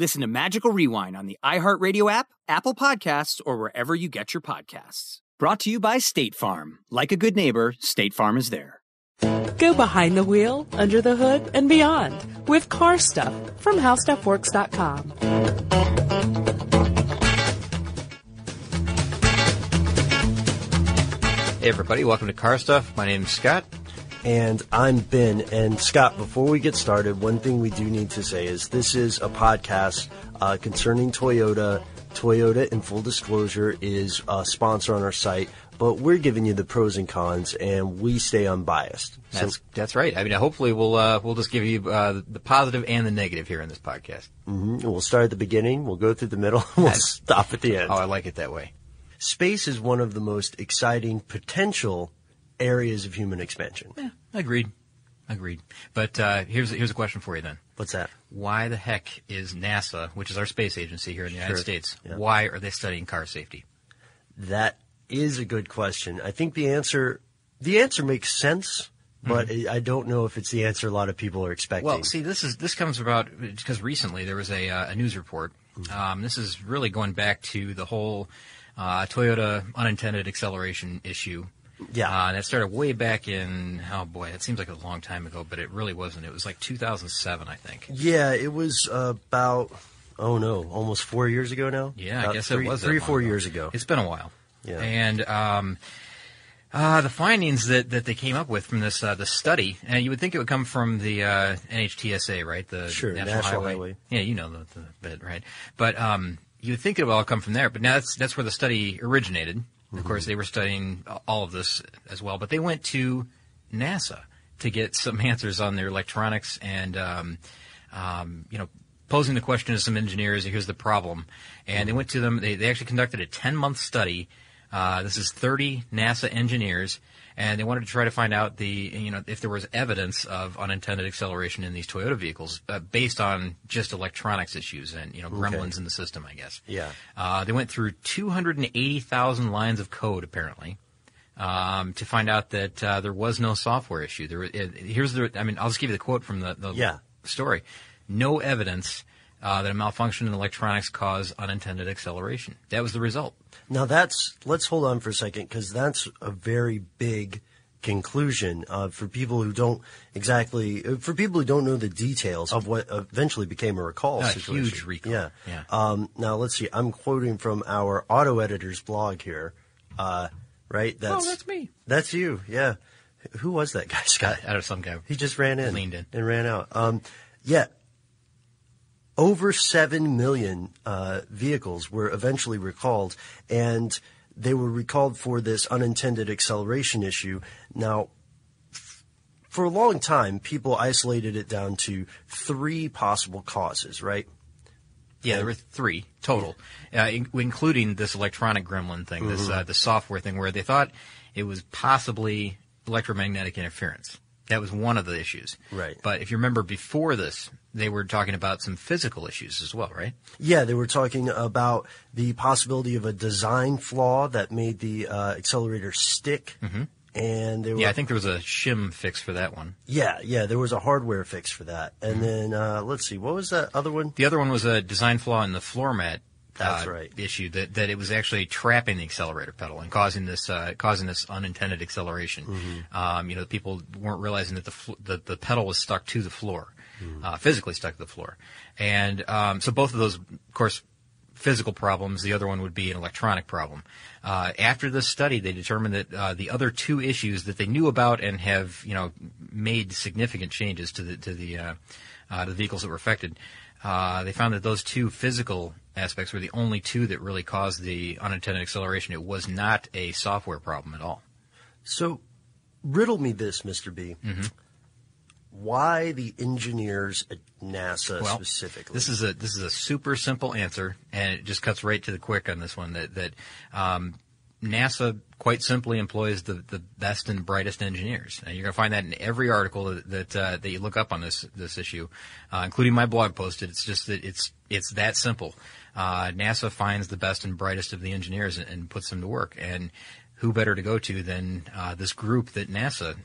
Listen to Magical Rewind on the iHeartRadio app, Apple Podcasts, or wherever you get your podcasts. Brought to you by State Farm. Like a good neighbor, State Farm is there. Go behind the wheel, under the hood, and beyond with car stuff from howstuffworks.com. Hey, everybody, welcome to Car Stuff. My name is Scott. And I'm Ben. And Scott, before we get started, one thing we do need to say is this is a podcast uh, concerning Toyota Toyota, in full disclosure, is a sponsor on our site, but we're giving you the pros and cons, and we stay unbiased. That's so, that's right. I mean, hopefully, we'll uh, we'll just give you uh, the positive and the negative here in this podcast. Mm-hmm. We'll start at the beginning, we'll go through the middle, we'll that's, stop at the end. Oh, I like it that way. Space is one of the most exciting potential areas of human expansion. Yeah, agreed. Agreed. But uh, here's here's a question for you then. What's that? Why the heck is NASA, which is our space agency here in the United States, yeah. why are they studying car safety? That is a good question. I think the answer the answer makes sense, but mm-hmm. I don't know if it's the answer a lot of people are expecting. Well, see, this is this comes about because recently there was a, uh, a news report. Mm-hmm. Um, this is really going back to the whole uh, Toyota unintended acceleration issue yeah. Uh, and it started way back in, oh boy, it seems like a long time ago, but it really wasn't. It was like 2007, I think. Yeah, it was about, oh no, almost four years ago now? Yeah, about I guess three, it was. Three or four ago. years ago. It's been a while. Yeah. And, um, uh, the findings that, that they came up with from this uh, the study, and you would think it would come from the uh, NHTSA, right? The sure, National, National Highway. Highway. Yeah, you know the, the bit, right? But um, you would think it would all come from there. But now that's that's where the study originated. Of course, they were studying all of this as well, but they went to NASA to get some answers on their electronics and, um, um, you know, posing the question to some engineers. Here's the problem, and they went to them. They, they actually conducted a 10 month study. Uh, this is 30 NASA engineers and they wanted to try to find out the you know if there was evidence of unintended acceleration in these Toyota vehicles uh, based on just electronics issues and you know gremlins okay. in the system, I guess. Yeah. Uh, they went through 280,000 lines of code apparently. Um, to find out that uh, there was no software issue. There, it, here's the. I mean, I'll just give you the quote from the, the yeah. story. No evidence uh, that a malfunction in electronics caused unintended acceleration. That was the result. Now that's let's hold on for a second because that's a very big conclusion uh, for people who don't exactly uh, for people who don't know the details of what eventually became a recall a situation. huge recall. Yeah. yeah. Um, now let's see. I'm quoting from our auto editor's blog here. Uh, right? That's, oh, that's me. That's you. Yeah. Who was that guy, Scott? Out of some guy. He just ran in, leaned in, and ran out. Um, yeah over 7 million uh, vehicles were eventually recalled, and they were recalled for this unintended acceleration issue. Now, f- for a long time, people isolated it down to three possible causes, right? Yeah, there were three total, uh, in- including this electronic gremlin thing, mm-hmm. this uh, the software thing, where they thought it was possibly electromagnetic interference. That was one of the issues. Right. But if you remember before this, they were talking about some physical issues as well, right? Yeah, they were talking about the possibility of a design flaw that made the uh, accelerator stick. Mm-hmm. And they were, Yeah, I think there was a shim fix for that one. yeah, yeah, there was a hardware fix for that. And Mm-hmm. then uh, let's see, what was that other one? The other one was a design flaw in the floor mat. That's uh, right. Issue that, that it was actually trapping the accelerator pedal and causing this uh, causing this unintended acceleration. Mm-hmm. Um, you know, people weren't realizing that the fl- the, the pedal was stuck to the floor, Mm-hmm. uh, physically stuck to the floor, and um, so both of those, of course, physical problems. The other one would be an electronic problem. Uh, after this study, they determined that uh, the other two issues that they knew about and have, you know, made significant changes to the to the uh, uh, to the vehicles that were affected. Uh, they found that those two physical aspects were the only two that really caused the unintended acceleration. It was not a software problem at all. So, riddle me this, Mr. B. Mm-hmm. Why the engineers at NASA Well, specifically? This is a this is a super simple answer, and it just cuts right to the quick on this one. That that um, NASA quite simply employs the, the best and brightest engineers, and you're going to find that in every article that that, uh, that you look up on this this issue, uh, including my blog post. It's just that it's it's that simple. Uh, NASA finds the best and brightest of the engineers and, and puts them to work, and who better to go to than uh, this group that NASA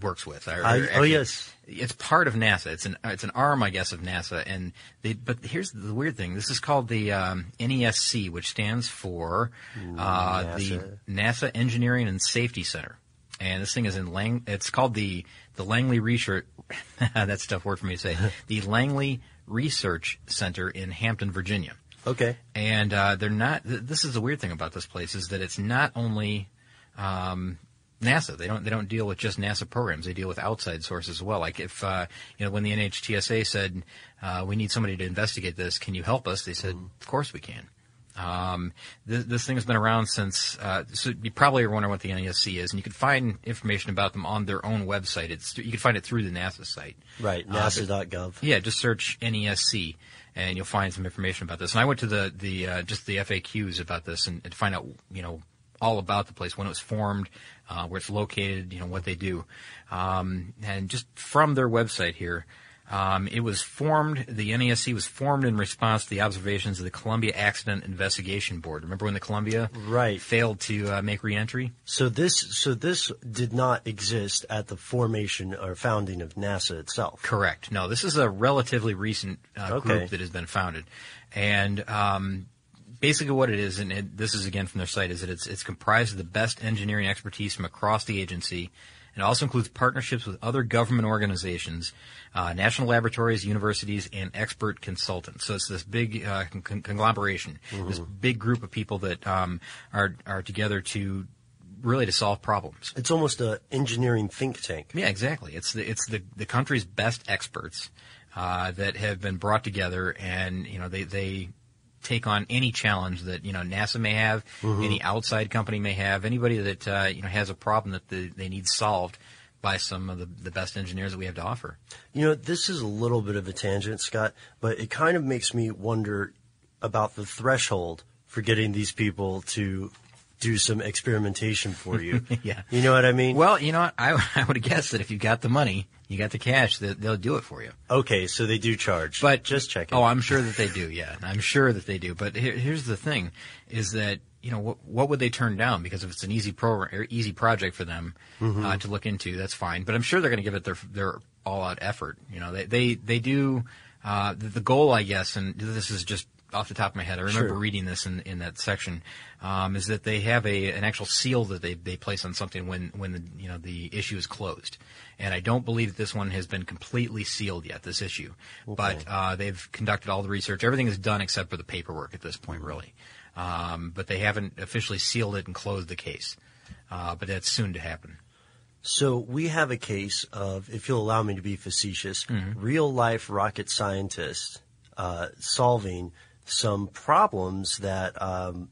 works with? or- or I- oh, yes. it's part of NASA. It's an it's an arm, I guess, of NASA. And they, but here's the weird thing. This is called the um, NESC, which stands for uh, the NASA. NASA Engineering and Safety Center. And this thing is in Lang. It's called the the Langley Research. that's a tough word for me to say. the Langley Research Center in Hampton, Virginia. okay. And uh, they're not. Th- this is the weird thing about this place is that it's not only um, NASA. They don't they don't deal with just NASA programs. They deal with outside sources as well. Like if uh, you know when the NHTSA said uh, we need somebody to investigate this, can you help us? They said, of course we can. Um, th- this thing has been around since. Uh, so you probably are wondering what the NESC is, and you can find information about them on their own website. It's you can find it through the NASA site. Right, Uh, NASA.gov. yeah, just search NESC and you'll find some information about this. And I went to the the uh, just the FAQs about this and, and find out you know all about the place when it was formed, uh, where it's located, you know what they do, um, and just from their website here. Um, it was formed. The NESC was formed in response to the observations of the Columbia Accident Investigation Board. Remember when the Columbia Right. failed to uh, make reentry? So this, so this did not exist at the formation or founding of NASA itself. Correct. No, this is a relatively recent uh, Okay. group that has been founded, and um, basically what it is, and it, this is again from their site, is that it's it's comprised of the best engineering expertise from across the agency. It also includes partnerships with other government organizations, uh, national laboratories, universities, and expert consultants. So it's this big uh, con- conglomeration, this big group of people that um, are are together to really to solve problems. It's almost a engineering think tank. Yeah, exactly. It's the it's the the country's best experts uh, that have been brought together, and you know they they take on any challenge that you know NASA may have, any outside company may have, anybody that uh, you know has a problem that the, they need solved by some of the, the best engineers that we have to offer. You know, this is a little bit of a tangent, Scott, but it kind of makes me wonder about the threshold for getting these people to do some experimentation for you. Yeah. You know what I mean? Well, you know what? I, I would have guessed that if you got the money, you got the cash, that they'll do it for you. okay, so they do charge. But just checking. Oh, I'm sure that they do. Yeah, I'm sure that they do. But here, here's the thing: is that you know what, what would they turn down? Because if it's an easy program, or easy project for them Mm-hmm. uh, to look into, that's fine. But I'm sure they're going to give it their their all out effort. You know, they they they do. Uh, the, the goal, I guess, and this is just off the top of my head. I remember Sure. reading this in in that section. Um, is that they have a an actual seal that they they place on something when when the you know the issue is closed. And I don't believe that this one has been completely sealed yet. This issue, but uh, they've conducted all the research. Everything is done except for the paperwork at this point, really. Um, but they haven't officially sealed it and closed the case. Uh, but that's soon to happen. So we have a case of, if you'll allow me to be facetious, Mm-hmm. real life rocket scientists uh, solving some problems that, um,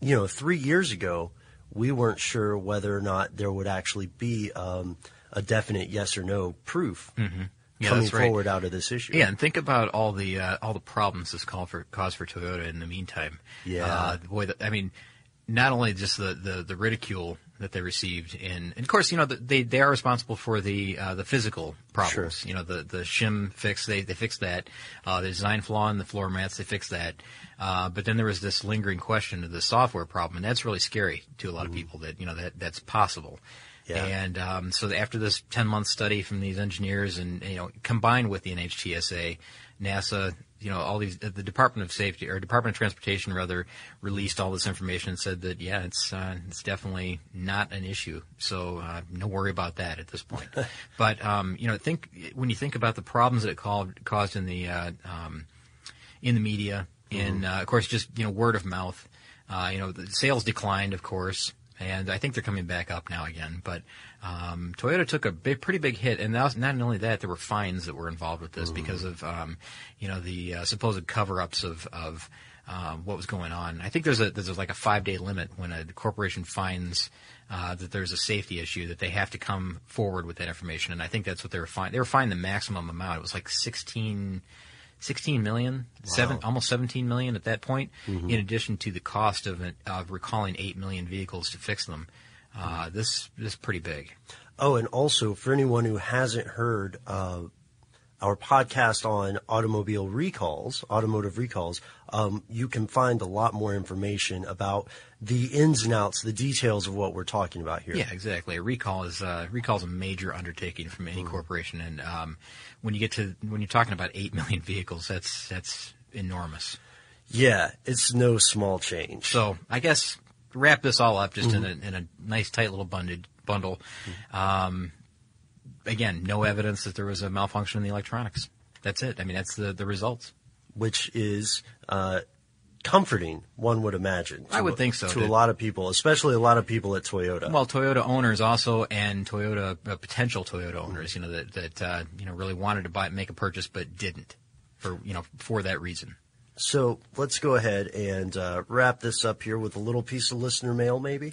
you know, three years ago we weren't sure whether or not there would actually be um, a definite yes or no proof Mm-hmm. Yeah, coming right. forward out of this issue. Yeah, and think about all the uh, all the problems this call for caused for Toyota in the meantime. Yeah. uh, boy, I mean, not only just the, the, the ridicule that they received in, and of course, you know, they they are responsible for the uh, the physical problems. Sure. You know, the the shim fix they they fixed that. Uh, the design flaw in the floor mats they fixed that. Uh, but then there was this lingering question of the software problem, and that's really scary to a lot of people that you know that that's possible. Yeah. And um, so after this 10 month study from these engineers and, you know, combined with the NHTSA, NASA, you know, all these, the Department of Safety or Department of Transportation rather released all this information and said that, yeah, it's, uh, it's definitely not an issue. So, uh, no worry about that at this point. but, um, you know, think, when you think about the problems that it called, caused in the, uh, um, in the media, in, uh, of course, just, you know, word of mouth, uh, you know, the sales declined, of course and I think they're coming back up now again. But um, Toyota took a big, pretty big hit, and not only that, there were fines that were involved with this mm-hmm. because of um, you know the uh, supposed cover-ups of, of um, what was going on. I think there's a there's like a five day limit when a corporation finds uh, that there's a safety issue that they have to come forward with that information, and I think that's what they were fined. They were fined the maximum amount. It was like sixteen. 16 million, wow. seven, almost 17 million at that point, mm-hmm. in addition to the cost of, of recalling 8 million vehicles to fix them. Uh, this, this is pretty big. Oh, and also for anyone who hasn't heard, uh, our podcast on automobile recalls, automotive recalls, um, you can find a lot more information about the ins and outs, the details of what we're talking about here. Yeah, exactly. A recall is uh, recall is a major undertaking from any mm-hmm. corporation, and um, when you get to when you're talking about eight million vehicles, that's that's enormous. Yeah, it's no small change. So I guess wrap this all up just mm-hmm. in, a, in a nice tight little bundle. bundle. Mm-hmm. Um, again, no evidence that there was a malfunction in the electronics. That's it. I mean, that's the the results. Which is uh, comforting, one would imagine. I would think so. To a lot of people, especially a lot of people at Toyota. Well, Toyota owners also, and Toyota uh, potential Toyota owners, you know, that that uh, you know really wanted to buy make a purchase but didn't, for you know for that reason. So let's go ahead and uh, wrap this up here with a little piece of listener mail, maybe.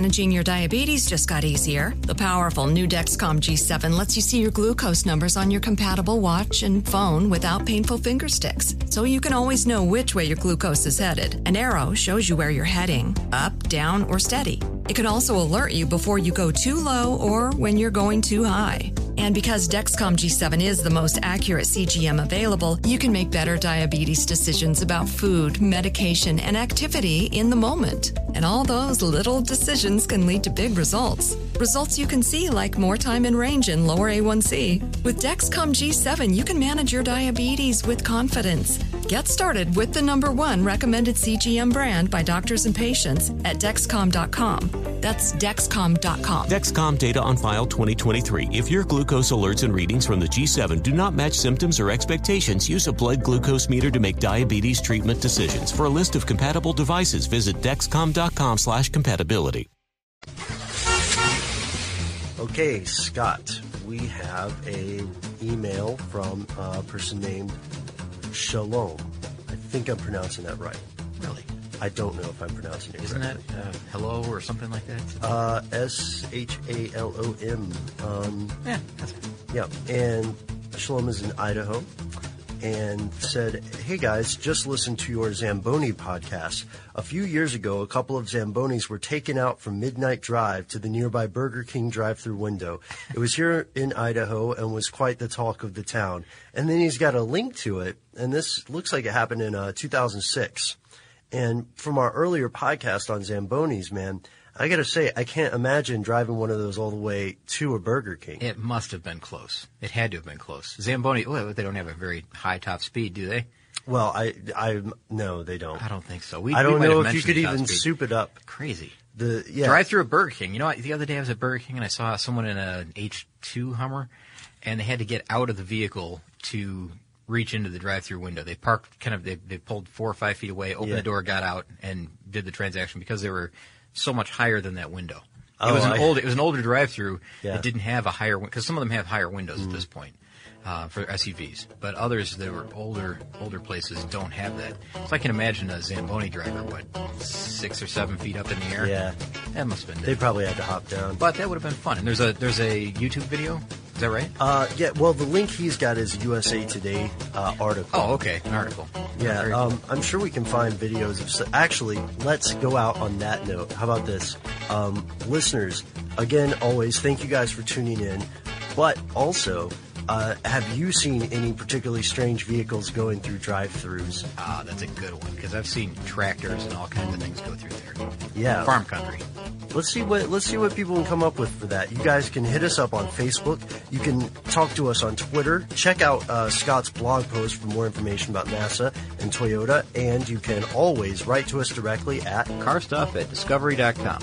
Managing your diabetes just got easier. The powerful new Dexcom G7 lets you see your glucose numbers on your compatible watch and phone without painful finger sticks, so you can always know which way your glucose is headed. An arrow shows you where you're heading up, down, or steady. It can also alert you before you go too low or when you're going too high. And because Dexcom G7 is the most accurate CGM available, you can make better diabetes decisions about food, medication, and activity in the moment. And all those little decisions can lead to big results. Results you can see like more time in range and lower A1C. With Dexcom G7, you can manage your diabetes with confidence. Get started with the number one recommended CGM brand by doctors and patients at Dexcom.com. That's Dexcom.com. Dexcom data on file 2023. If your glucose alerts and readings from the G7 do not match symptoms or expectations, use a blood glucose meter to make diabetes treatment decisions. For a list of compatible devices, visit Dexcom.com slash compatibility. Okay, Scott, we have a email from a person named Shalom. I think I'm pronouncing that right. I don't know if I'm pronouncing it Isn't that uh, hello or something like that? Uh, S H A L O M. Um, yeah, that's yeah. And Shalom is in Idaho and said, Hey guys, just listened to your Zamboni podcast. A few years ago, a couple of Zambonis were taken out from Midnight Drive to the nearby Burger King drive through window. It was here in Idaho and was quite the talk of the town. And then he's got a link to it, and this looks like it happened in uh, 2006. And from our earlier podcast on Zambonis, man, I gotta say, I can't imagine driving one of those all the way to a Burger King. It must have been close. It had to have been close. Zamboni, well, they don't have a very high top speed, do they? Well, I, I, no, they don't. I don't think so. We, I don't might know if you could even speed. soup it up. Crazy. The yeah, Drive through a Burger King. You know, the other day I was at Burger King and I saw someone in an H2 Hummer, and they had to get out of the vehicle to reach into the drive-through window. They parked kind of, they, they pulled four or five feet away, opened Yeah. the door, got out, and did the transaction because they were so much higher than that window. Oh, it was an I- old, it was an older drive-through. Yeah. It didn't have a higher, because some of them have higher windows at this point. Uh, for SUVs, but others that were older, older places don't have that. So I can imagine a Zamboni driver, what, six or seven feet up in the air? Yeah. that must have been. They probably had to hop down. But that would have been fun. And there's a there's a YouTube video. Is that right? Uh, yeah. Well, the link he's got is USA Today uh, article. Oh, okay, an article. Yeah, Very um, I'm sure we can find videos of. Actually, let's go out on that note. How about this, um, listeners? Again, always thank you guys for tuning in. But also, uh, have you seen any particularly strange vehicles going through drive-throughs? Ah, that's a good one because I've seen tractors and all kinds of things go through there. Yeah. farm country. Let's see what let's see what people can come up with for that. You guys can hit us up on Facebook. You can talk to us on Twitter. Check out uh, Scott's blog post for more information about NASA and Toyota. And you can always write to us directly at Car stuff at discovery.com.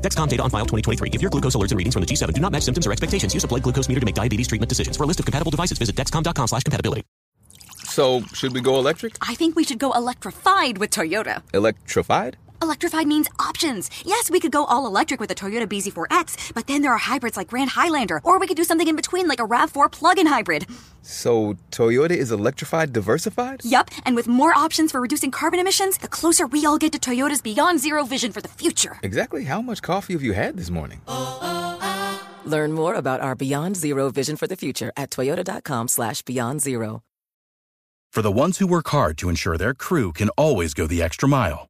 Dexcom data on file 2023. If your glucose alerts and readings from the G7 do not match symptoms or expectations, use a blood glucose meter to make diabetes treatment decisions. For a list of compatible devices, visit dexcom.com slash compatibility. So, should we go electric? I think we should go electrified with Toyota. Electrified? Electrified means options. Yes, we could go all electric with a Toyota BZ4X, but then there are hybrids like Grand Highlander, or we could do something in between like a RAV4 plug-in hybrid. So, Toyota is electrified diversified? Yup, and with more options for reducing carbon emissions, the closer we all get to Toyota's beyond zero vision for the future. Exactly how much coffee have you had this morning? Learn more about our Beyond Zero vision for the future at toyota.com slash beyond zero. For the ones who work hard to ensure their crew can always go the extra mile,